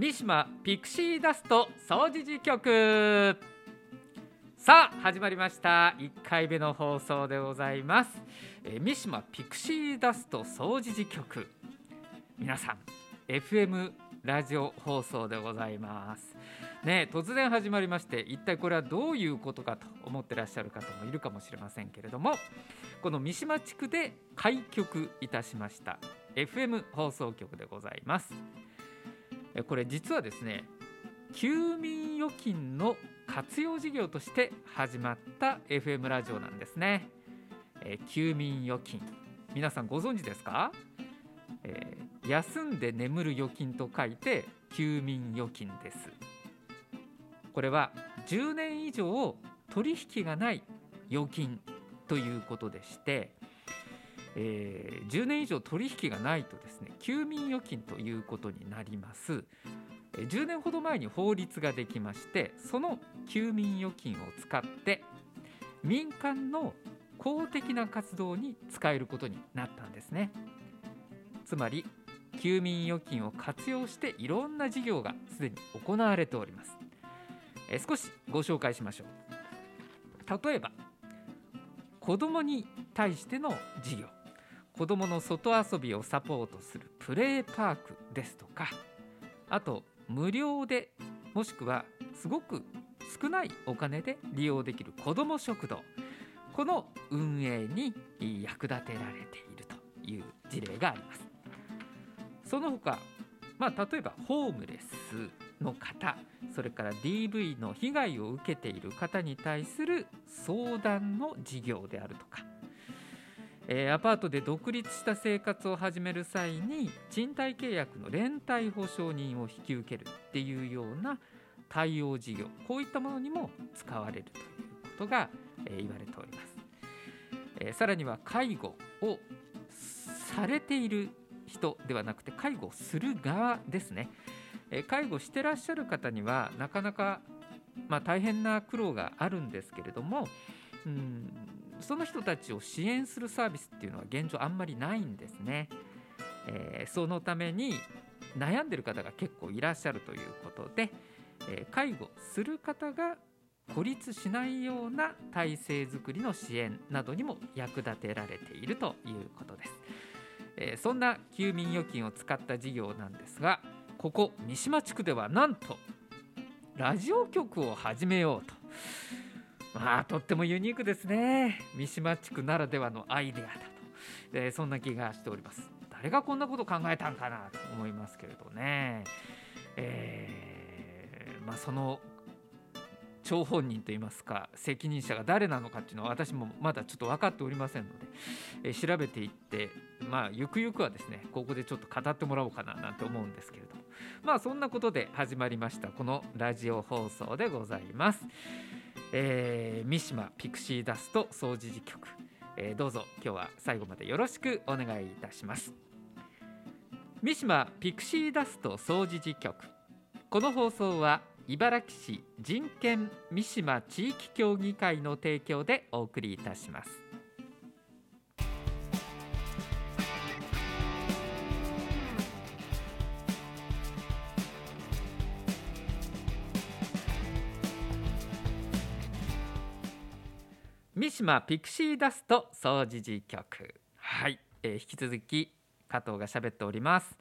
三島ピクシーダスト掃除時局。さあ始まりました。1回目の放送でございます、えー、三島ピクシーダスト掃除時局。皆さん FM ラジオ放送でございます。ね突然始まりまして一体これはどういうことかと思ってらっしゃる方もいるかもしれませんけれどもこの三島地区で開局いたしました FM 放送局でございます。これ実はですね休眠預金の活用事業として始まった FM ラジオなんですね、えー、休眠預金。皆さんご存知ですか、えー、休んで眠る預金と書いて休眠預金です。これは10年以上取引がない預金ということでして、えー、10年以上取引がないとですね休眠預金ということになります。10年ほど前に法律ができましてその休眠預金を使って民間の公的な活動に使えることになったんですね。つまり休眠預金を活用していろんな事業がすでに行われております。え少しご紹介しましょう。例えば子どもに対しての事業。子どもの外遊びをサポートするプレーパークですとかあと無料でもしくはすごく少ないお金で利用できる子ども食堂この運営に役立てられているという事例があります。その他、まあ、例えばホームレスの方それから DV の被害を受けている方に対する相談の事業であるとかえー、アパートで独立した生活を始める際に賃貸契約の連帯保証人を引き受けるっていうような対応事業こういったものにも使われるということが、えー、言われております、えー、さらには介護をされている人ではなくて介護する側ですね、え介護してらっしゃる方にはなかなか、まあ、大変な苦労があるんですけれどもうんその人たちを支援するサービスっていうのは現状あんまりないんですね。えー、そのために悩んでる方が結構いらっしゃるということで、えー、介護する方が孤立しないような体制づくりの支援などにも役立てられているということです。えー、そんな休眠預金を使った事業なんですがここ三島地区ではなんとラジオ局を始めようとまあとってもユニークですね。三島地区ならではのアイデアだと、えそんな気がしております。誰がこんなこと考えたんかなと思いますけれどね、えー、まあ、その張本人といいますか責任者が誰なのかっていうのは私もまだちょっと分かっておりませんので、えー、調べていってまあゆくゆくはですねここでちょっと語ってもらおうかななんて思うんですけれどまあそんなことで始まりましたこのラジオ放送でございます。えー、三島ピクシーダスト掃除時局、えー、どうぞ今日は最後までよろしくお願いいたします。三島ピクシーダスト掃除時局。この放送は茨城市人権三島地域協議会の提供でお送りいたします。島ピクシーダスト掃除時局。はい、えー、引き続き加藤が喋っております、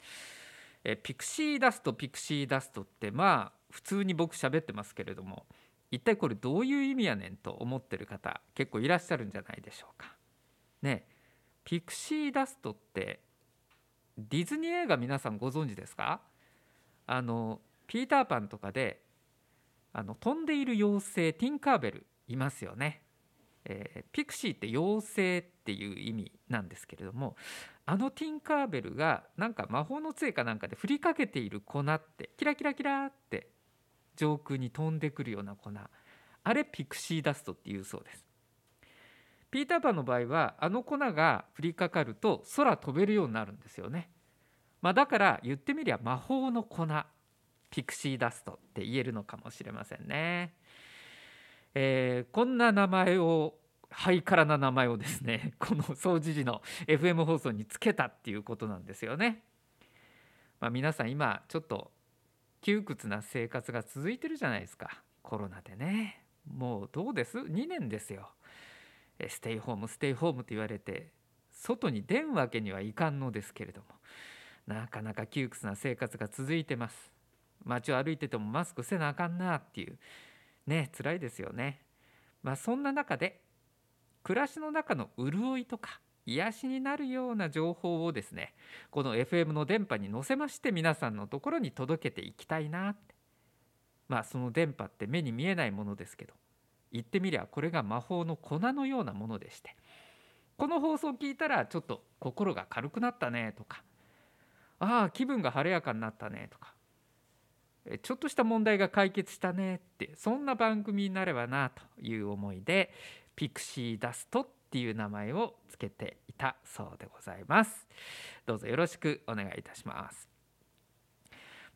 えー、ピクシーダストピクシーダストってまあ普通に僕喋ってますけれども一体これどういう意味やねんと思ってる方結構いらっしゃるんじゃないでしょうか。ねピクシーダストってディズニー映画皆さんご存知ですか？あのピーターパンとかであの飛んでいる妖精ティンカーベルいますよね。えー、ピクシーって妖精っていう意味なんですけれどもあのティンカーベルがなんか魔法の杖かなんかで振りかけている粉ってキラキラキラって上空に飛んでくるような粉。あれピクシーダストっていうそうです。ピーターパンの場合はあの粉が降りかかると空飛べるようになるんですよね、まあ、だから言ってみりゃ魔法の粉ピクシーダストって言えるのかもしれませんね。えー、こんな名前をハイカラな名前をですね この掃除時の FM 放送につけたっていうことなんですよね。まあ、皆さん今ちょっと窮屈な生活が続いてるじゃないですか。コロナでね。もうどうです？2年ですよ。ステイホームステイホームと言われて外に出んわけにはいかんのですけれども。なかなか窮屈な生活が続いてます。街を歩いててもマスクせなあかんなっていう。ね辛いですよね。まあそんな中で暮らしの中の潤いとか癒しになるような情報をですねこの FM の電波に乗せまして皆さんのところに届けていきたいなって。まあその電波って目に見えないものですけど言ってみりゃこれが魔法の粉のようなものでしてこの放送を聞いたらちょっと心が軽くなったねとかああ気分が晴れやかになったねとかちょっとした問題が解決したねってそんな番組になればなという思いでピクシーダストっていう名前をつけていたそうでございます。どうぞよろしくお願いいたします。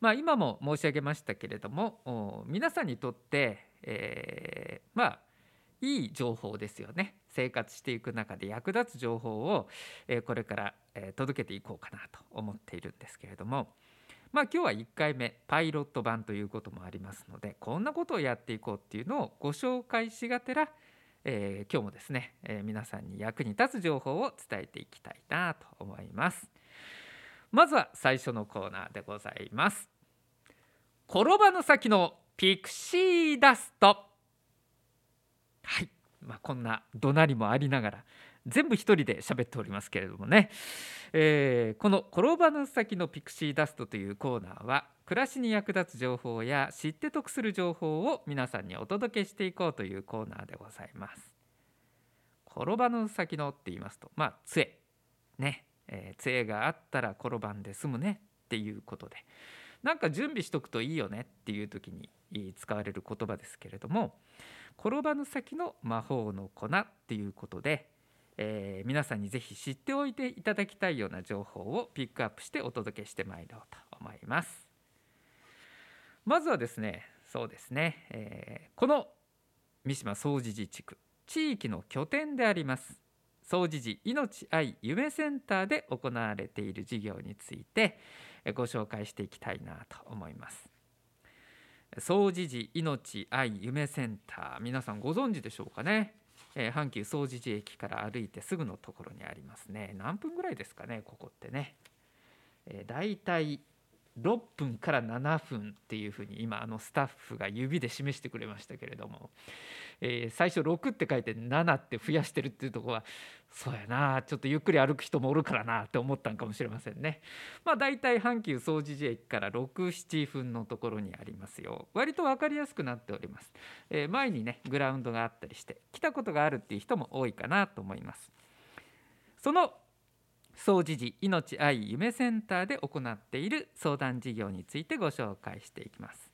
まあ今も申し上げましたけれども皆さんにとって、えー、まあいい情報ですよね。生活していく中で役立つ情報を、えー、これから、えー、届けていこうかなと思っているんですけれどもまあ今日は1回目パイロット版ということもありますのでこんなことをやっていこうっていうのをご紹介しがてらえー、今日もですね、えー、皆さんに役に立つ情報を伝えていきたいなと思います。まずは最初のコーナーでございます。転ばぬ先のピクシーダスト。はい。まあ、こんな怒鳴りもありながら全部一人で喋っておりますけれどもね、えー、この「転ばぬ先のピクシーダスト」というコーナーは暮らしに役立つ情報や知って得する情報を皆さんにお届けしていこうというコーナーでございます。転ばぬ先のって言いますとまあ杖。ね、えー、杖があったら転ばんで済むね。っていうことで。なんか準備しとくといいよねっていう時に使われる言葉ですけれども転ばぬ先の魔法の粉っていうことでえー、皆さんにぜひ知っておいていただきたいような情報をピックアップしてお届けしてまいろうと思います。まずはですねそうですね、えー、この三島総持寺地区地域の拠点であります総持寺命愛夢センターで行われている事業についてご紹介していきたいなと思います。総持寺命愛夢センター皆さんご存知でしょうかね？えー、阪急総持寺駅から歩いてすぐのところにありますね。何分ぐらいですかねここってね、えー、だいたい6分から7分っていうふうに今あのスタッフが指で示してくれましたけれども、えー、最初6って書いて7って増やしてるっていうとこはそうやなちょっとゆっくり歩く人もおるからなって思ったんかもしれませんね。まあ大体阪急総持寺駅から67分のところにありますよ割と分かりやすくなっております。えー、前にねグラウンドがあったりして来たことがあるっていう人も多いかなと思います。その総持寺命愛夢センターで行っている相談事業についてご紹介していきます。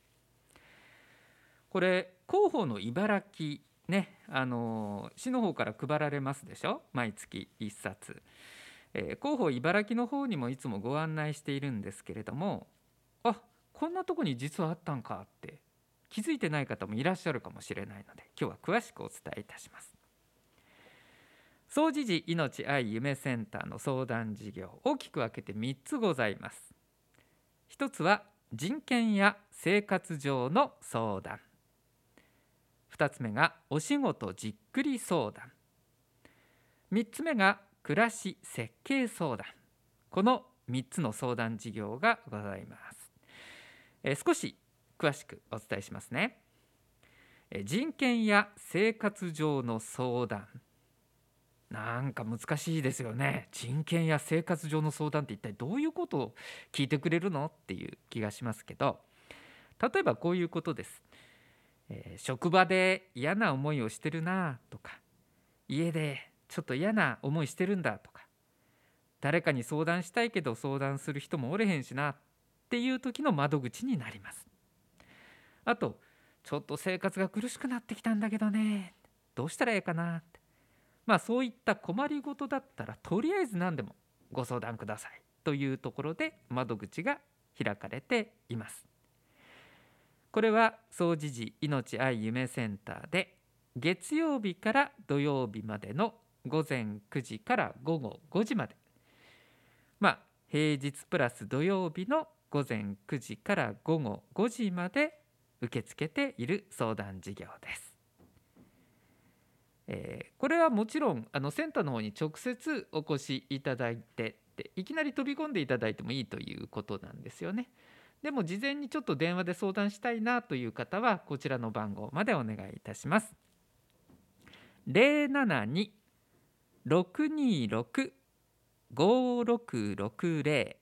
これ広報の茨城ねあの市の方から配られますでしょ？毎月1冊、えー、広報茨城の方にもいつもご案内しているんですけれどもあこんなとこに実はあったんかって気づいてない方もいらっしゃるかもしれないので今日は詳しくお伝えいたします。総持寺命愛夢センターの相談事業大きく分けて3つございます。一つは人権や生活上の相談。2つ目がお仕事じっくり相談。3つ目が暮らし設計相談。この3つの相談事業がございます。え少し詳しくお伝えしますね。人権や生活上の相談。なんか難しいですよね。人権や生活上の相談って一体どういうことを聞いてくれるのっていう気がしますけど。例えばこういうことです、えー、職場で嫌な思いをしてるなとか家でちょっと嫌な思いしてるんだとか誰かに相談したいけど相談する人もおれへんしなっていう時の窓口になりますあとちょっと生活が苦しくなってきたんだけどねどうしたらええかなってまあそういった困りごとだったらとりあえず何でもご相談くださいというところで窓口が開かれています。これは総持寺命愛夢センターで月曜日から土曜日までの午前9時から午後5時までまあ平日プラス土曜日の午前9時から午後5時まで受け付けている相談事業です。えーこれはもちろんあのセンターの方に直接お越しいただいてでいきなり飛び込んでいただいてもいいということなんですよね。でも事前にちょっと電話で相談したいなという方はこちらの番号までお願いいたします。072-626-5660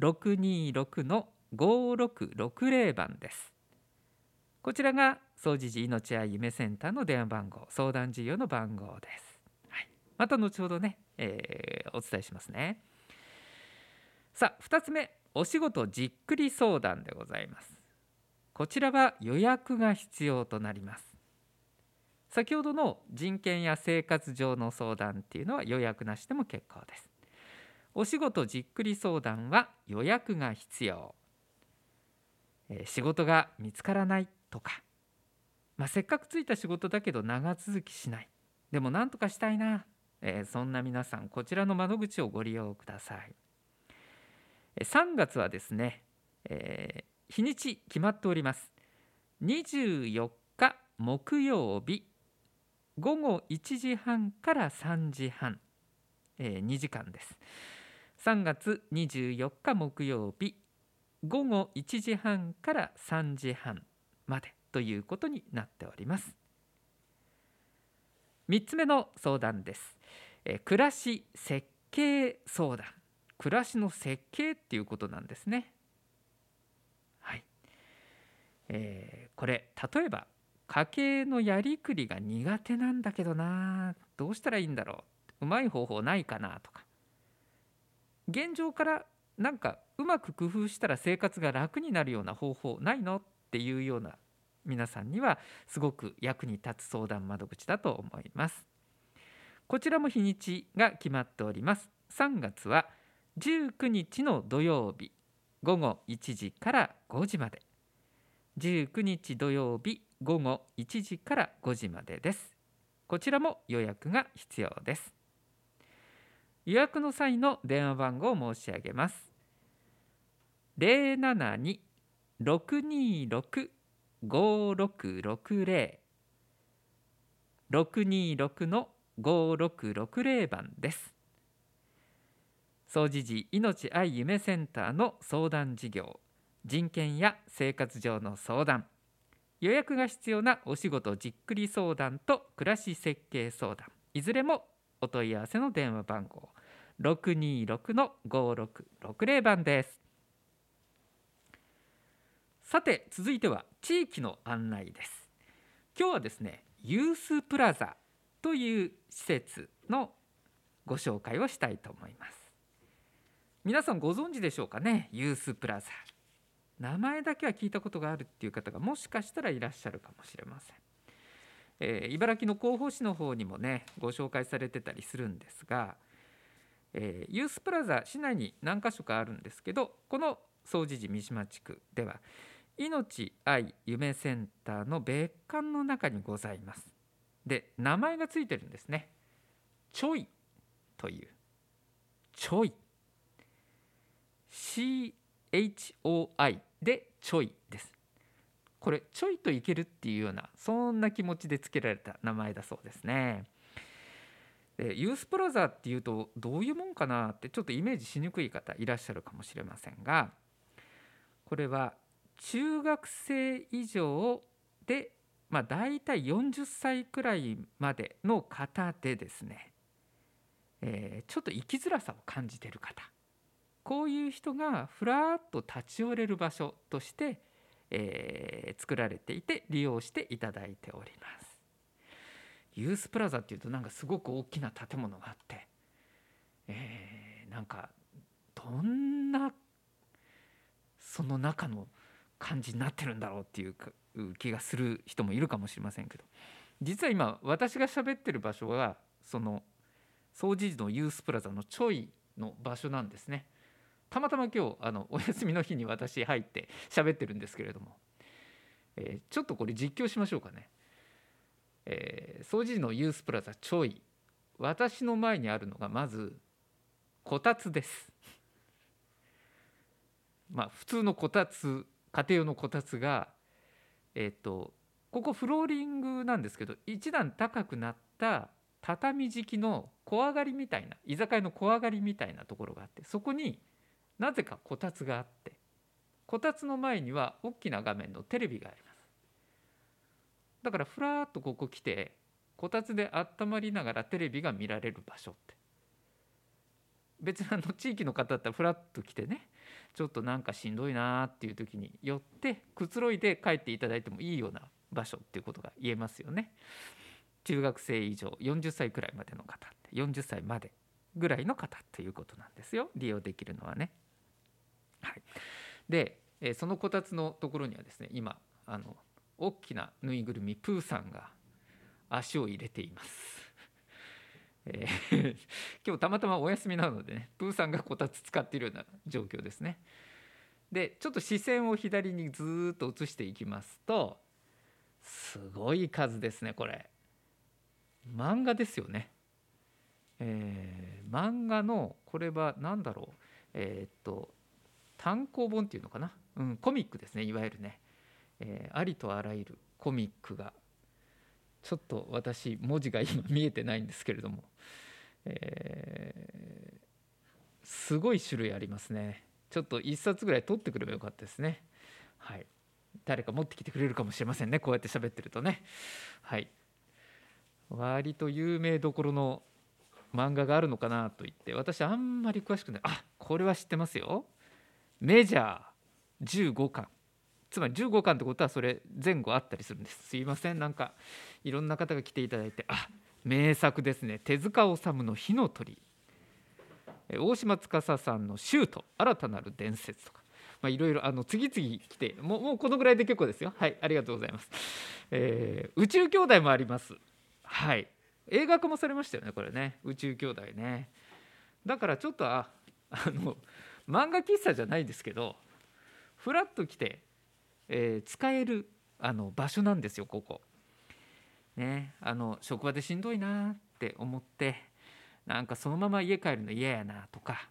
626の5660番です。こちらが総持寺命や夢センターの電話番号相談事業の番号です。はい、また後ほどね、えーお伝えしますね。さあ2つ目お仕事じっくり相談でございます。こちらは予約が必要となります。先ほどの人権や生活上の相談っていうのは予約なしでも結構です。お仕事じっくり相談は予約が必要。えー仕事が見つからないとか、まあ、せっかくついた仕事だけど長続きしないでも何とかしたいな、えーそんな皆さんこちらの窓口をご利用ください3月はですね、えー日にち決まっております。24日木曜日午後1時半から3時半、え2時間です。3月24日木曜日午後1時半から3時半までということになっております。3つ目の相談です、えー暮らし設計相談。暮らしの設計っていうことなんですねはい、えーこれ例えば家計のやりくりが苦手なんだけどなどうしたらいいんだろううまい方法ないかなとか現状からなんかうまく工夫したら生活が楽になるような方法ないの？っていうような皆さんにはすごく役に立つ相談窓口だと思います。こちらも日にちが決まっております。3月は19日の土曜日午後1時から5時まで19日土曜日午後1時から5時までです。こちらも予約が必要です。予約の際の電話番号を申し上げます。072-626-5660 626の5660番です。総持寺命愛夢センターの相談事業人権や生活上の相談予約が必要なお仕事じっくり相談と暮らし設計相談いずれもお問い合わせの電話番号626の5660番です。さて続いては地域の案内です。今日はですねユースプラザという施設のご紹介をしたいと思います。皆さんご存知でしょうかね？ユースプラザ。名前だけは聞いたことがあるっていう方がもしかしたらいらっしゃるかもしれません、えー茨城の広報誌の方にもねご紹介されてたりするんですが、えーユースプラザ市内に何か所かあるんですけどこの総持寺三島地区では命愛夢センターの別館の中にございます。で名前がついてるんですね。ちょいという。ちょい CHOI でちょいです。これちょいといけるっていうようなそんな気持ちで付けられた名前だそうですね。でユースプラザっていうとどういうもんかなってちょっとイメージしにくい方いらっしゃるかもしれませんがこれは中学生以上でまあ大体40歳くらいまでの方でですね、えーちょっと生きづらさを感じてる方。こういう人がふらっと立ち寄れる場所として、えー作られていて利用していただいております。ユースプラザっていうとなんかすごく大きな建物があって、えーなんかどんなその中の感じになってるんだろうっていうか気がする人もいるかもしれませんけど実は今私が喋ってる場所はその総持寺のユースプラザのちょいの場所なんですね。たまたま今日あのお休みの日に私入って喋ってるんですけれども、えーちょっとこれ実況しましょうかね。えー、総持寺のユースプラザちょい私の前にあるのがまずこたつです。まあ普通のこたつ家庭用のこたつがえっ、とここフローリングなんですけど一段高くなった畳敷きの小上がりみたいな居酒屋の小上がりみたいなところがあってそこになぜかこたつがあってこたつの前には大きな画面のテレビがありますだからふらっとここ来てこたつで温まりながらテレビが見られる場所って別にあの地域の方だったらふらっと来てねちょっとなんかしんどいなっていう時に寄ってくつろいで帰っていただいてもいいような場所っていうことが言えますよね。中学生以上40歳くらいまでの方って40歳までぐらいの方ということなんですよ利用できるのはね。はい、で、えそのこたつのところにはですね今あの大きなぬいぐるみプーさんが足を入れています。えー、今日たまたまお休みなのでねプーさんがこたつ使っているような状況ですね。でちょっと視線を左にずっと移していきますとすごい数ですねこれ。漫画ですよね。えー、漫画のこれは何だろうえー、っと単行本っていうのかな、うん、コミックですねいわゆるね、えー、ありとあらゆるコミックがちょっと私文字が今見えてないんですけれども、えー、すごい種類ありますね。ちょっと1冊ぐらい取ってくればよかったですね。はい。誰か持ってきてくれるかもしれませんねこうやって喋ってるとね。はい。割と有名どころの漫画があるのかなと言って私あんまり詳しくない。あこれは知ってますよ。メジャー15巻つまり15巻ってことはそれ前後あったりするんです。すいません。なんかいろんな方が来ていただいてあ名作ですね。手塚治虫の火の鳥。大島司さんのシュート。新たなる伝説とか。まあ、いろいろあの次々来てもうもうこのぐらいで結構ですよ。はいありがとうございます、えー、宇宙兄弟もあります。はい。映画化もされましたよねこれね。宇宙兄弟ね。だからちょっとああの漫画喫茶じゃないですけどふらっと来て、えー、使えるあの場所なんですよここ。ねあの職場でしんどいなって思ってなんかそのまま家帰るの嫌やなとか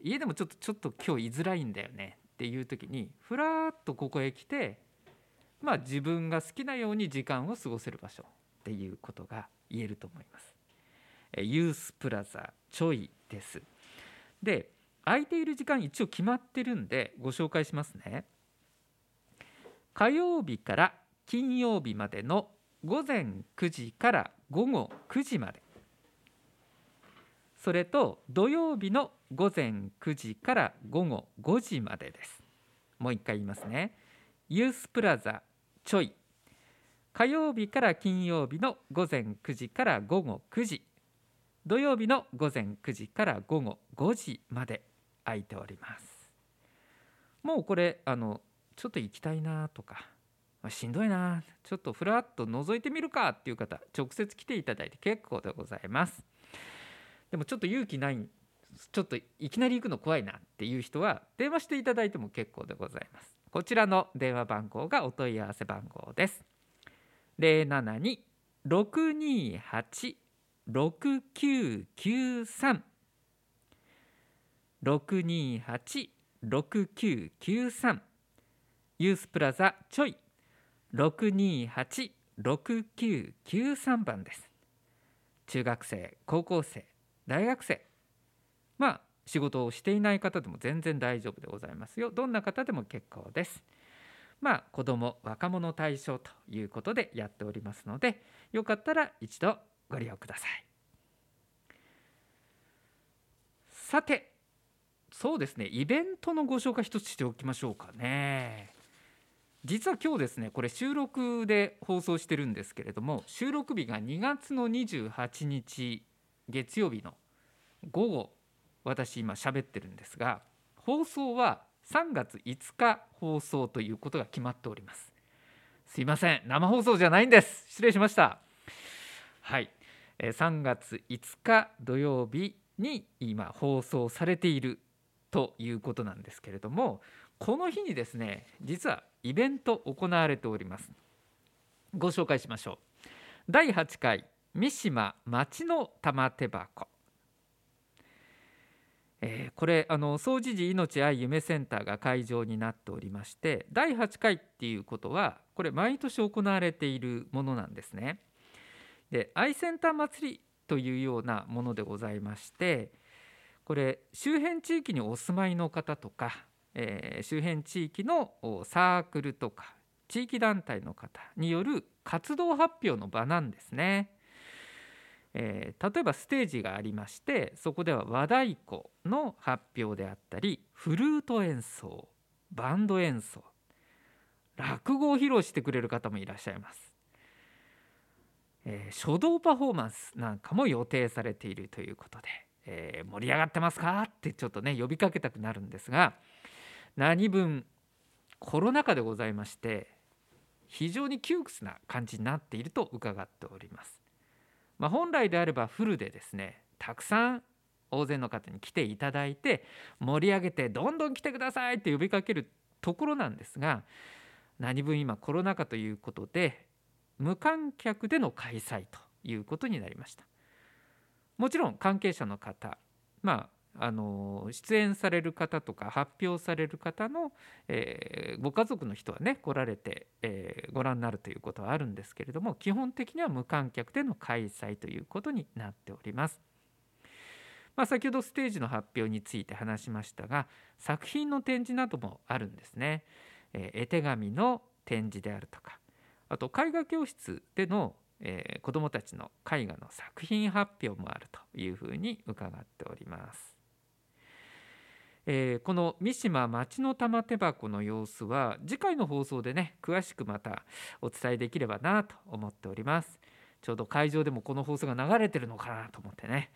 家でもちょっとちょっと今日居づらいんだよねっていう時にふらっとここへ来てまあ自分が好きなように時間を過ごせる場所っていうことが言えると思います。ユースプラザちょいです。で空いている時間一応決まってるんでご紹介しますね。火曜日から金曜日までの午前9時から午後9時まで。それと土曜日の午前9時から午後5時までです。もう一回言いますね。ユースプラザちょい。火曜日から金曜日の午前9時から午後9時。土曜日の午前9時から午後5時まで。空いております。もうこれあのちょっと行きたいなとかしんどいなちょっとふらっと覗いてみるかっていう方直接来ていただいて結構でございます。でもちょっと勇気ないちょっといきなり行くの怖いなっていう人は電話していただいても結構でございます。こちらの電話番号がお問い合わせ番号です。072-628-6993 628-6993ユースプラザちょい。628-6993番です。中学生高校生大学生。まあ仕事をしていない方でも全然大丈夫でございますよ。どんな方でも結構です。まあ、子ども若者対象ということでやっておりますのでよかったら一度ご利用ください。さてそうですね。イベントのご紹介一つしておきましょうかね。実は今日ですねこれ収録で放送してるんですけれども収録日が2月の28日月曜日の午後私今喋ってるんですが放送は3月5日放送ということが決まっております。すいません。生放送じゃないんです。失礼しました。はい。3月5日土曜日に今放送されているということなんですけれどもこの日にですね実はイベント行われております。ご紹介しましょう。第8回三島町の玉手箱。えー、これあの総持寺命愛夢センターが会場になっておりまして第8回っていうことはこれ毎年行われているものなんですね。で愛センター祭りというようなものでございましてこれ周辺地域にお住まいの方とか、えー、周辺地域のサークルとか地域団体の方による活動発表の場なんですね。えー、例えばステージがありましてそこでは和太鼓の発表であったりフルート演奏バンド演奏落語を披露してくれる方もいらっしゃいます。えー、書道パフォーマンスなんかも予定されているということで、えー、盛り上がってますか？ってちょっとね呼びかけたくなるんですが何分コロナ禍でございまして非常に窮屈な感じになっていると伺っております。まあ、本来であればフルでですねたくさん大勢の方に来ていただいて盛り上げてどんどん来てくださいって呼びかけるところなんですが何分今コロナ禍ということで無観客での開催ということになりましたもちろん関係者の方まああの出演される方とか発表される方の、えー、ご家族の人はね来られて、えー、ご覧になるということはあるんですけれども基本的には無観客での開催ということになっております。まあ、先ほどステージの発表について話しましたが作品の展示などもあるんですね。えー、絵手紙の展示であるとかあと絵画教室での、えー、子どもたちの絵画の作品発表もあるというふうに伺っております。えー、この三島町の玉手箱の様子は次回の放送でね詳しくまたお伝えできればなと思っております。ちょうど会場でもこの放送が流れてるのかなと思ってね、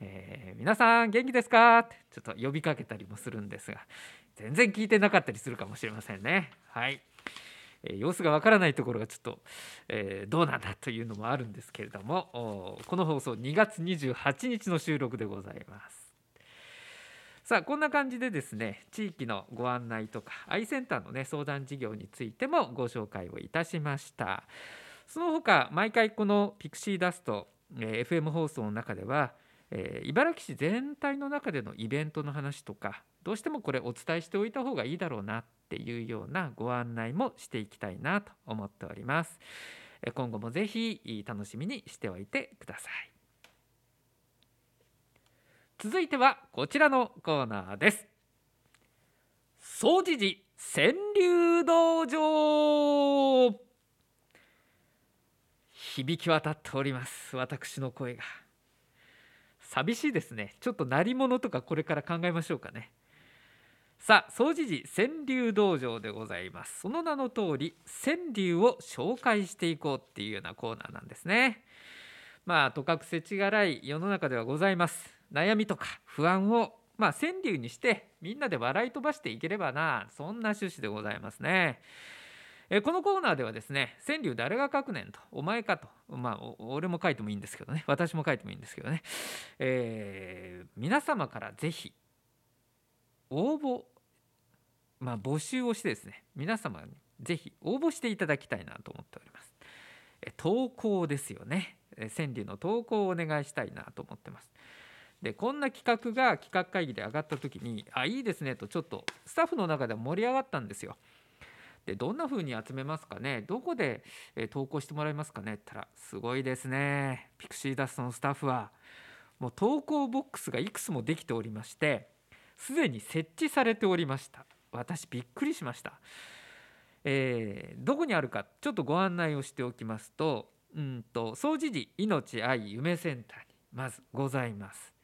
えー、皆さん元気ですか？ってちょっと呼びかけたりもするんですが全然聞いてなかったりするかもしれませんね。はい。様子がわからないところがちょっと、えー、どうなんだというのもあるんですけれどもこの放送2月28日の収録でございます。さあこんな感じでですね地域のご案内とかアイセンターのね相談事業についてもご紹介をいたしました。その他毎回このピクシーダスト、えー、FM 放送の中では、えー、茨城市全体の中でのイベントの話とかどうしてもこれお伝えしておいた方がいいだろうなっていうようなご案内もしていきたいなと思っております。今後もぜひ楽しみにしておいてください。続いてはこちらのコーナーです。総持寺川柳道場。響き渡っております。私の声が。寂しいですね。ちょっと鳴り物とかこれから考えましょうかね。さあ総持寺川柳道場でございます。その名の通り川柳を紹介していこうっていうようなコーナーなんですね。まあとかくせちがらい世の中ではございます。悩みとか不安をまあ川柳にしてみんなで笑い飛ばしていければな。そんな趣旨でございますね。えこのコーナーではですね川柳誰が書くねんとお前かとまあ俺も書いてもいいんですけどね 私も書いてもいいんですけどね、えー、皆様からぜひ応募まあ募集をしてですね皆様にぜひ応募していただきたいなと思っております。え投稿ですよね川柳の投稿をお願いしたいなと思ってます。でこんな企画が企画会議で上がった時にあいいですねとちょっとスタッフの中では盛り上がったんですよ。でどんな風に集めますかね？どこで、え投稿してもらえますかね？って言ったらすごいですね。ピクシーダストのスタッフは。もう投稿ボックスがいくつもできておりましてすでに設置されておりました。私びっくりしました、えー、どこにあるかちょっとご案内をしておきますとうんと総持寺命愛夢センターにまずございます。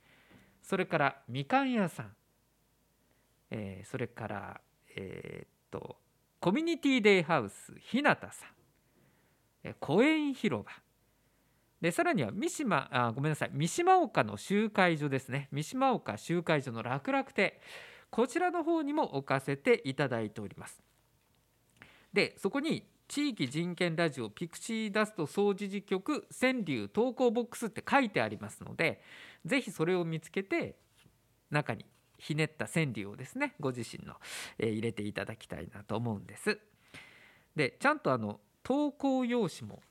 それからみかん屋さん、えー、それから、えー、っとコミュニティデイハウス日向さん、え、公園広場。でさらには三島あごめんなさい。三島岡の集会所ですね。三島岡集会所の楽々亭。こちらの方にも置かせていただいております。でそこに地域人権ラジオピクシーダスト総持寺局川柳投稿ボックスって書いてありますのでぜひそれを見つけて中にひねった川柳をですねご自身の、えー、入れていただきたいなと思うんです。でちゃんとあの投稿用紙も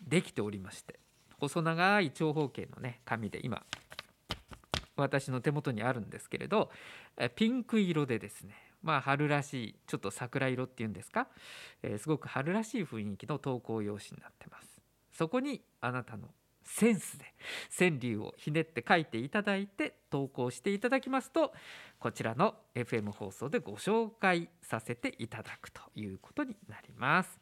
できておりまして細長い長方形のね紙で今私の手元にあるんですけれどえピンク色でですねまあ春らしいちょっと桜色っていうんですか、えーすごく春らしい雰囲気の投稿用紙になってますそこにあなたのセンスで川柳をひねって書いていただいて投稿していただきますとこちらの FM 放送でご紹介させていただくということになります。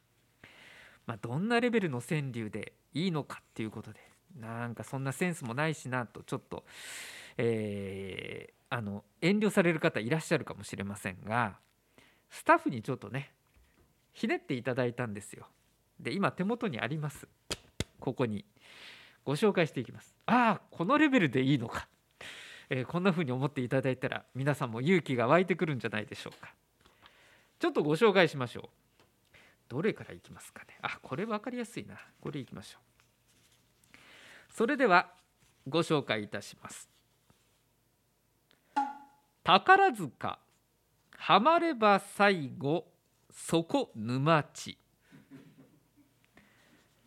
まあ、どんなレベルの川柳でいいのかっていうことでなんかそんなセンスもないしなとちょっと、えーあの遠慮される方いらっしゃるかもしれませんがスタッフにちょっとねひねっていただいたんですよ。で今手元にありますここにご紹介していきます。ああこのレベルでいいのか、えーこんな風に思っていただいたら皆さんも勇気が湧いてくるんじゃないでしょうか。ちょっとご紹介しましょう。どれからいきますかね。あこれ分かりやすいな。これいきましょう。それではご紹介いたします。宝塚はまれば最後そこ沼地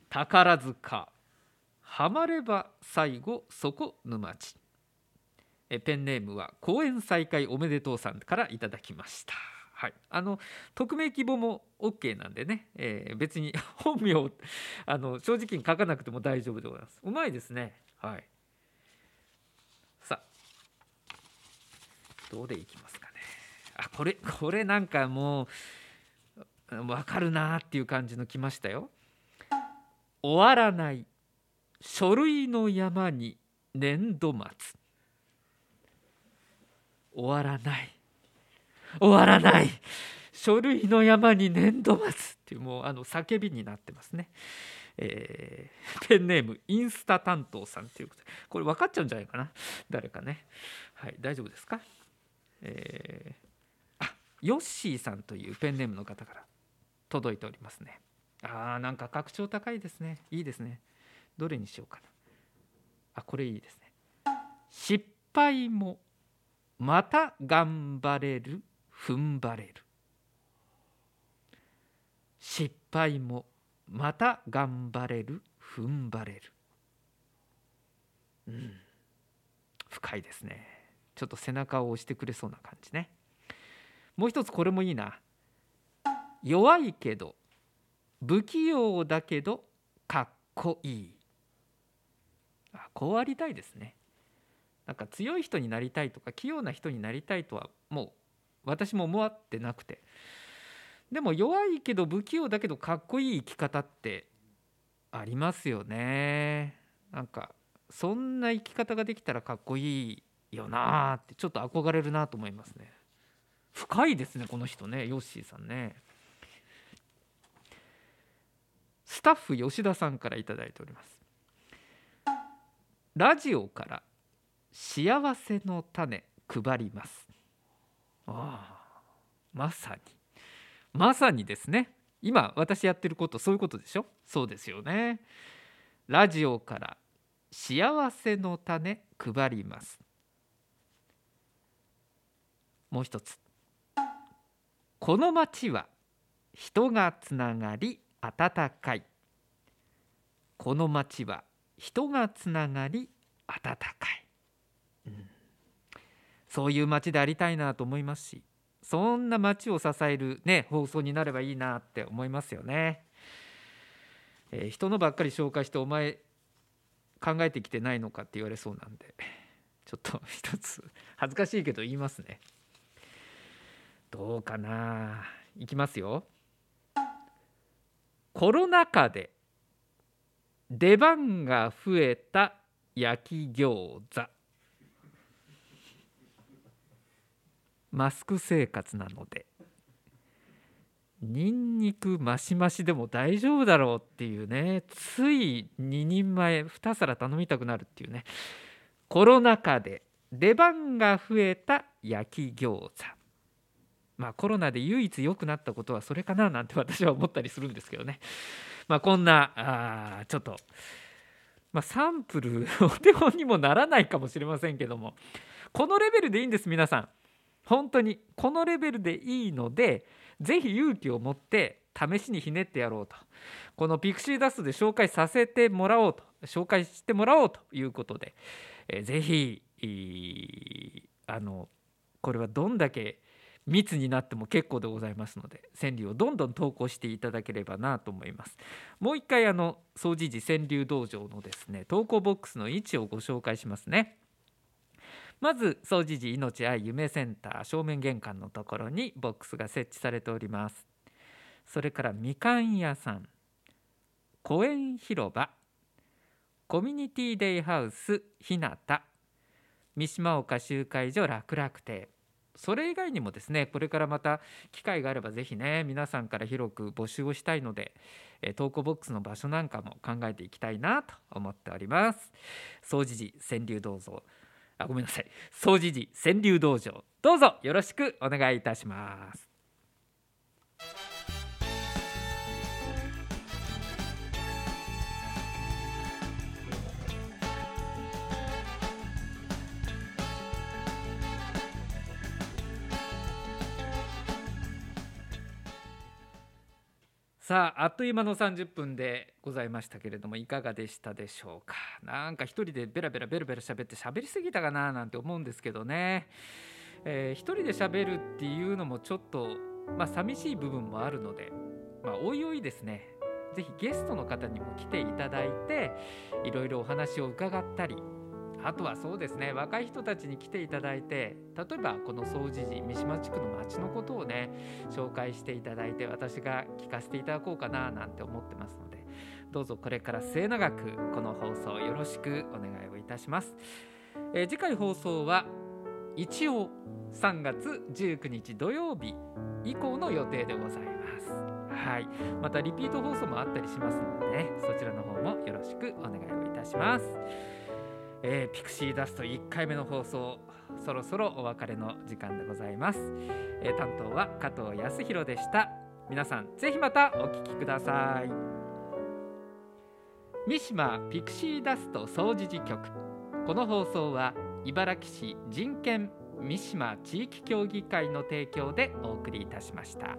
宝塚はまれば最後そこ沼地えペンネームは公演再開おめでとうさんからいただきました。はい、あの匿名希望も OK なんでね、えー別に 本名あの正直に書かなくても大丈夫でございます。うまいですね。はい。さあ。どうでいきますかね。あこれこれなんかもう分かるなっていう感じの来ましたよ。終わらない書類の山に年度末。終わらない。終わらない。書類の山に年度末。っていうもうあの叫びになってますね、えーペンネームインスタ担当さんということ。でこれ分かっちゃうんじゃないかな。誰かね。はい大丈夫ですか？えーあヨッシーさんというペンネームの方から届いておりますね。あーなんか格調高いですね。いいですね。どれにしようかな。あこれいいですね。失敗もまた頑張れる踏ん張れる。失敗もまた頑張れる踏ん張れる。うん。深いですね。ちょっと背中を押してくれそうな感じね。もう一つこれもいいな。弱いけど不器用だけどかっこいい。こうありたいですね。なんか強い人になりたいとか器用な人になりたいとはもう私も思ってなくて。でも弱いけど不器用だけどかっこいい生き方ってありますよね。なんかそんな生き方ができたらかっこいいよなーってちょっと憧れるなと思いますね。深いですねこの人ねヨッシーさんね。スタッフ吉田さんから頂いております。ラジオから幸せの種配ります。ああまさに。まさにですね。今私やってることそういうことでしょ？そうですよね。ラジオから幸せの種配ります。もう一つ。この町は人がつながり温かい。この町は人がつながり温かい、うん。そういう町でありたいなと思いますしそんな町を支えるね放送になればいいなって思いますよね、えー人のばっかり紹介してお前考えてきてないのかって言われそうなんでちょっと一つ恥ずかしいけど言いますね。どうかな。いきますよ。コロナ禍で出番が増えた焼き餃子。マスク生活なので。ニンニクマシマシでも大丈夫だろうっていうね。つい2人前2皿頼みたくなるっていうね。コロナ禍で出番が増えた焼き餃子。まあコロナで唯一良くなったことはそれかななんて私は思ったりするんですけどね。まあこんなあちょっとまあサンプル お手本にもならないかもしれませんけどもこのレベルでいいんです皆さん。本当にこのレベルでいいのでぜひ勇気を持って試しにひねってやろうと。このピクシーダストで紹介させてもらおうと紹介してもらおうということで、えーぜひあのこれはどんだけ密になっても結構でございますので川柳をどんどん投稿していただければなと思います。もう一回あの総持寺川柳道場のですね投稿ボックスの位置をご紹介しますね。まず総持寺命愛夢センター正面玄関のところにボックスが設置されております。それからみかん屋さん公園広場コミュニティデイハウス日向三島岡集会所楽々亭。それ以外にもですねこれからまた機会があればぜひね皆さんから広く募集をしたいので投稿ボックスの場所なんかも考えていきたいなと思っております。総持寺川柳道場。あごめんなさい。総持寺川柳道場。どうぞよろしくお願いいたします。さああっという間の30分でございましたけれどもいかがでしたでしょうか？なんか一人でベラベラベラベラ喋って喋りすぎたかななんて思うんですけどね、えー、一人で喋るっていうのもちょっとまあ寂しい部分もあるのでまあおいおいですね。是非ゲストの方にも来ていただいていろいろお話を伺ったりあとはそうですね若い人たちに来ていただいて例えばこの総持寺三島地区の町のことをね紹介していただいて私が聞かせていただこうかななんて思ってますのでどうぞこれから末永くこの放送よろしくお願いをいたします、えー、次回放送は一応3月19日土曜日以降の予定でございます。はい、またリピート放送もあったりしますのでねそちらの方もよろしくお願いをいたします。えー、ピクシーダスト1回目の放送そろそろお別れの時間でございます、えー、担当は加藤康弘でした。皆さんぜひまたお聞きください。三島ピクシーダスト総持寺局。この放送は茨城市人権三島地域協議会の提供でお送りいたしました。